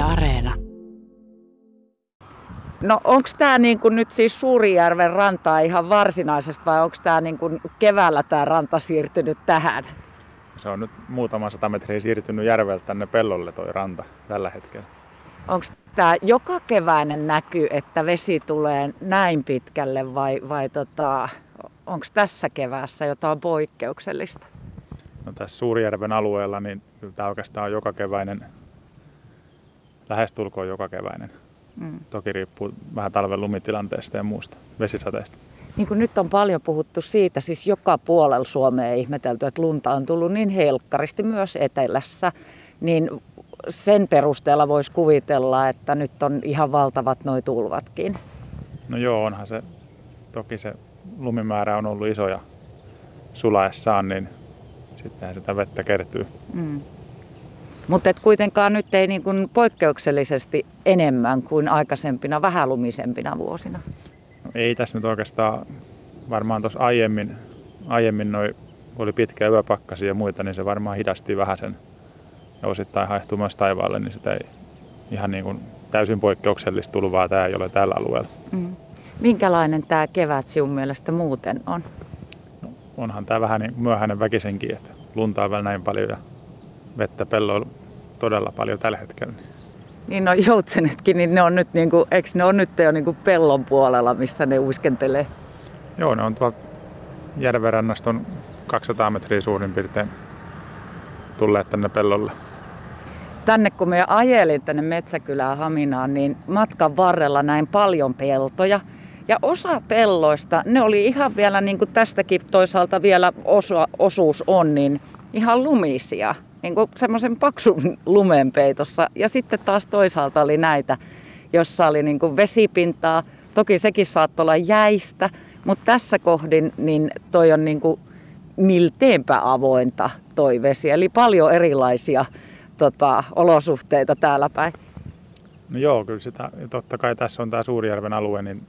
Yle Areena. No onko tämä niinku nyt siis Suurijärven rantaa ihan varsinaisesti vai onko tämä niinku keväällä tämä ranta siirtynyt tähän? Se on nyt muutama sata metriä siirtynyt järveltä tänne pellolle toi ranta tällä hetkellä. Onko tämä joka keväinen näky, että vesi tulee näin pitkälle vai, vai tota, onko tässä keväässä jotain poikkeuksellista? No tässä Suurijärven alueella niin tämä oikeastaan on joka keväinen, lähestulkoon joka keväinen. Mm. Toki riippuu vähän talven lumitilanteesta ja muusta vesisateesta. Niin kuin nyt on paljon puhuttu siitä, siis joka puolella Suomea ihmetelty, että lunta on tullut niin helkkaristi myös etelässä, niin sen perusteella voisi kuvitella, että nyt on ihan valtavat noi tulvatkin. No joo, onhan se, toki se lumimäärä on ollut iso ja sulaessaan, niin sittenhän sitä vettä kertyy. Mm. Mutta kuitenkaan nyt ei niin kuin poikkeuksellisesti enemmän kuin aikaisempina vähälumisempina vuosina. No ei tässä nyt oikeastaan, varmaan tuossa aiemmin, aiemmin noi, oli pitkä yöpakkasi ja muita, niin se varmaan hidasti vähän sen ja osittain haehtuu myös taivaalle, niin sitä ei ihan niin kuin täysin poikkeuksellista tulvaa tämä ei ole tällä alueella. Mm. Minkälainen tämä kevät sinun mielestä muuten on? No, onhan tämä vähän niin myöhäinen väkisenkin, että lunta on vielä näin paljon ja vettä pelloilla todella paljon tällä hetkellä. Niin no joutsenetkin, niin ne on nyt, niin kuin, eikö ne on nyt jo niin kuin pellon puolella, missä ne uiskentelee? Joo, ne on tuolta järvenrannasta on 200 metriä suurin piirtein tulleet tänne pellolle. Tänne kun me ajelin tänne Metsäkylään Haminaan, niin matkan varrella näin paljon peltoja. Ja osa pelloista, ne oli ihan vielä niin kuin tästäkin toisaalta vielä osa, osuus on, niin ihan lumisia niin kuin semmoisen paksun lumenpeitossa. Ja sitten taas toisaalta oli näitä, jossa oli niin kuin vesipintaa. Toki sekin saattoi olla jäistä, mutta tässä kohdin niin toi on niin kuin milteenpä avointa toi vesi. Eli paljon erilaisia tota, olosuhteita täällä päin. No joo, kyllä sitä, totta kai tässä on tämä Suurijärven alue, niin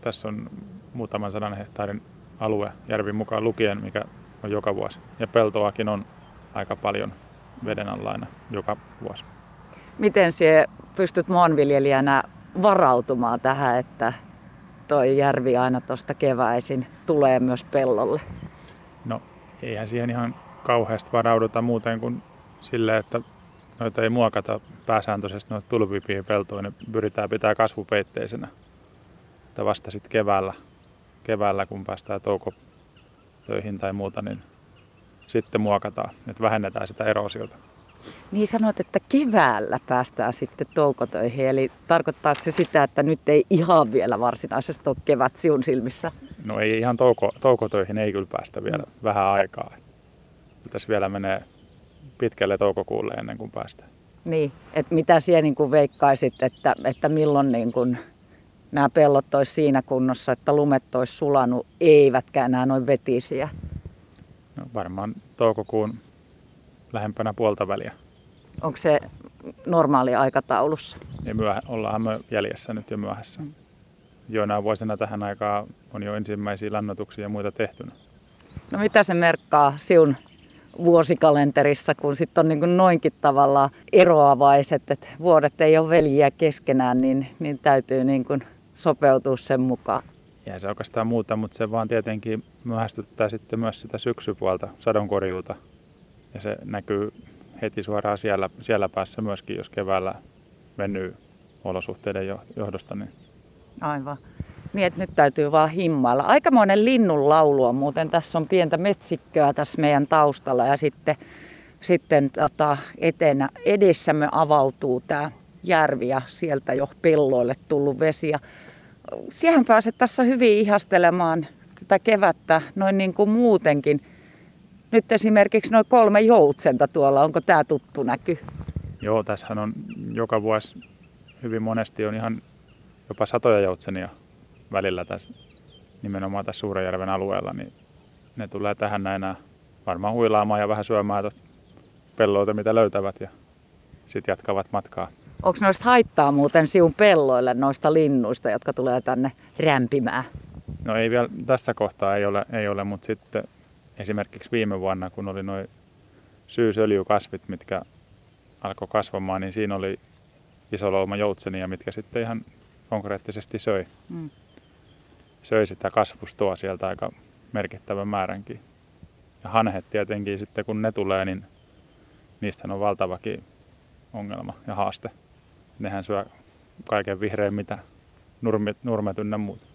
tässä on muutaman sadan hehtaarin alue järvin mukaan lukien, mikä on joka vuosi. Ja peltoakin on aika paljon veden alla aina joka vuosi. Miten sie pystyt maanviljelijänä varautumaan tähän, että toi järvi aina tuosta keväisin tulee myös pellolle? No eihän siihen ihan kauheasti varauduta muuten kuin sille, että noita ei muokata pääsääntöisesti noita tulvipien peltoja, niin pyritään pitää kasvupeitteisenä. Että vasta sitten keväällä, keväällä, kun päästään toukotöihin tai muuta, niin sitten muokataan, että vähennetään sitä erosiota. Niin sanot, että keväällä päästään sitten toukotöihin, eli tarkoittaako se sitä, että nyt ei ihan vielä varsinaisesti ole kevät siun silmissä? No ei ihan touko, toukotöihin ei kyllä päästä vielä mm. vähän aikaa. Tässä vielä menee pitkälle toukokuulle ennen kuin päästään. Niin, että mitä siellä niin kuin veikkaisit, että, että milloin niin kuin nämä pellot olisi siinä kunnossa, että lumet olisi sulanut, eivätkä enää noin vetisiä? No varmaan toukokuun lähempänä puolta väliä. Onko se normaali aikataulussa? Ja myöhä, ollaan me jäljessä nyt jo myöhässä. Mm. Joina vuosina tähän aikaan on jo ensimmäisiä lannotuksia ja muita tehtynä. No mitä se merkkaa siun vuosikalenterissa, kun sitten on niin noinkin tavallaan eroavaiset, että vuodet ei ole veljiä keskenään, niin, niin täytyy niin kuin sopeutua sen mukaan. Ja se oikeastaan muuta, mutta se vaan tietenkin myöhästyttää sitten myös sitä syksypuolta, sadonkorjuuta. Ja se näkyy heti suoraan siellä, siellä päässä myöskin, jos keväällä venyy olosuhteiden johdosta. Niin. Aivan. Niin, että nyt täytyy vaan himmailla. Aikamoinen linnun laulu on muuten. Tässä on pientä metsikköä tässä meidän taustalla ja sitten, sitten tota, etenä, edessämme avautuu tämä järvi ja sieltä jo pelloille tullut vesi. Ja siihen pääset tässä hyvin ihastelemaan tätä kevättä noin niin kuin muutenkin. Nyt esimerkiksi noin kolme joutsenta tuolla, onko tämä tuttu näky? Joo, tässähän on joka vuosi hyvin monesti on ihan jopa satoja joutsenia välillä tässä, nimenomaan tässä Suurenjärven alueella, niin ne tulee tähän näin varmaan huilaamaan ja vähän syömään pelloita, mitä löytävät ja sitten jatkavat matkaa. Onko noista haittaa muuten siun pelloille noista linnuista, jotka tulee tänne rämpimään? No ei vielä tässä kohtaa ei ole, ei ole mutta sitten esimerkiksi viime vuonna, kun oli noin syysöljykasvit, mitkä alkoi kasvamaan, niin siinä oli iso louma joutsenia, mitkä sitten ihan konkreettisesti söi, Mm. söi sitä kasvustoa sieltä aika merkittävän määränkin. Ja hanhet tietenkin sitten kun ne tulee, niin niistä on valtavakin ongelma ja haaste. Nehän syö kaiken vihreän mitä nurmet, nurmet ynnä muut.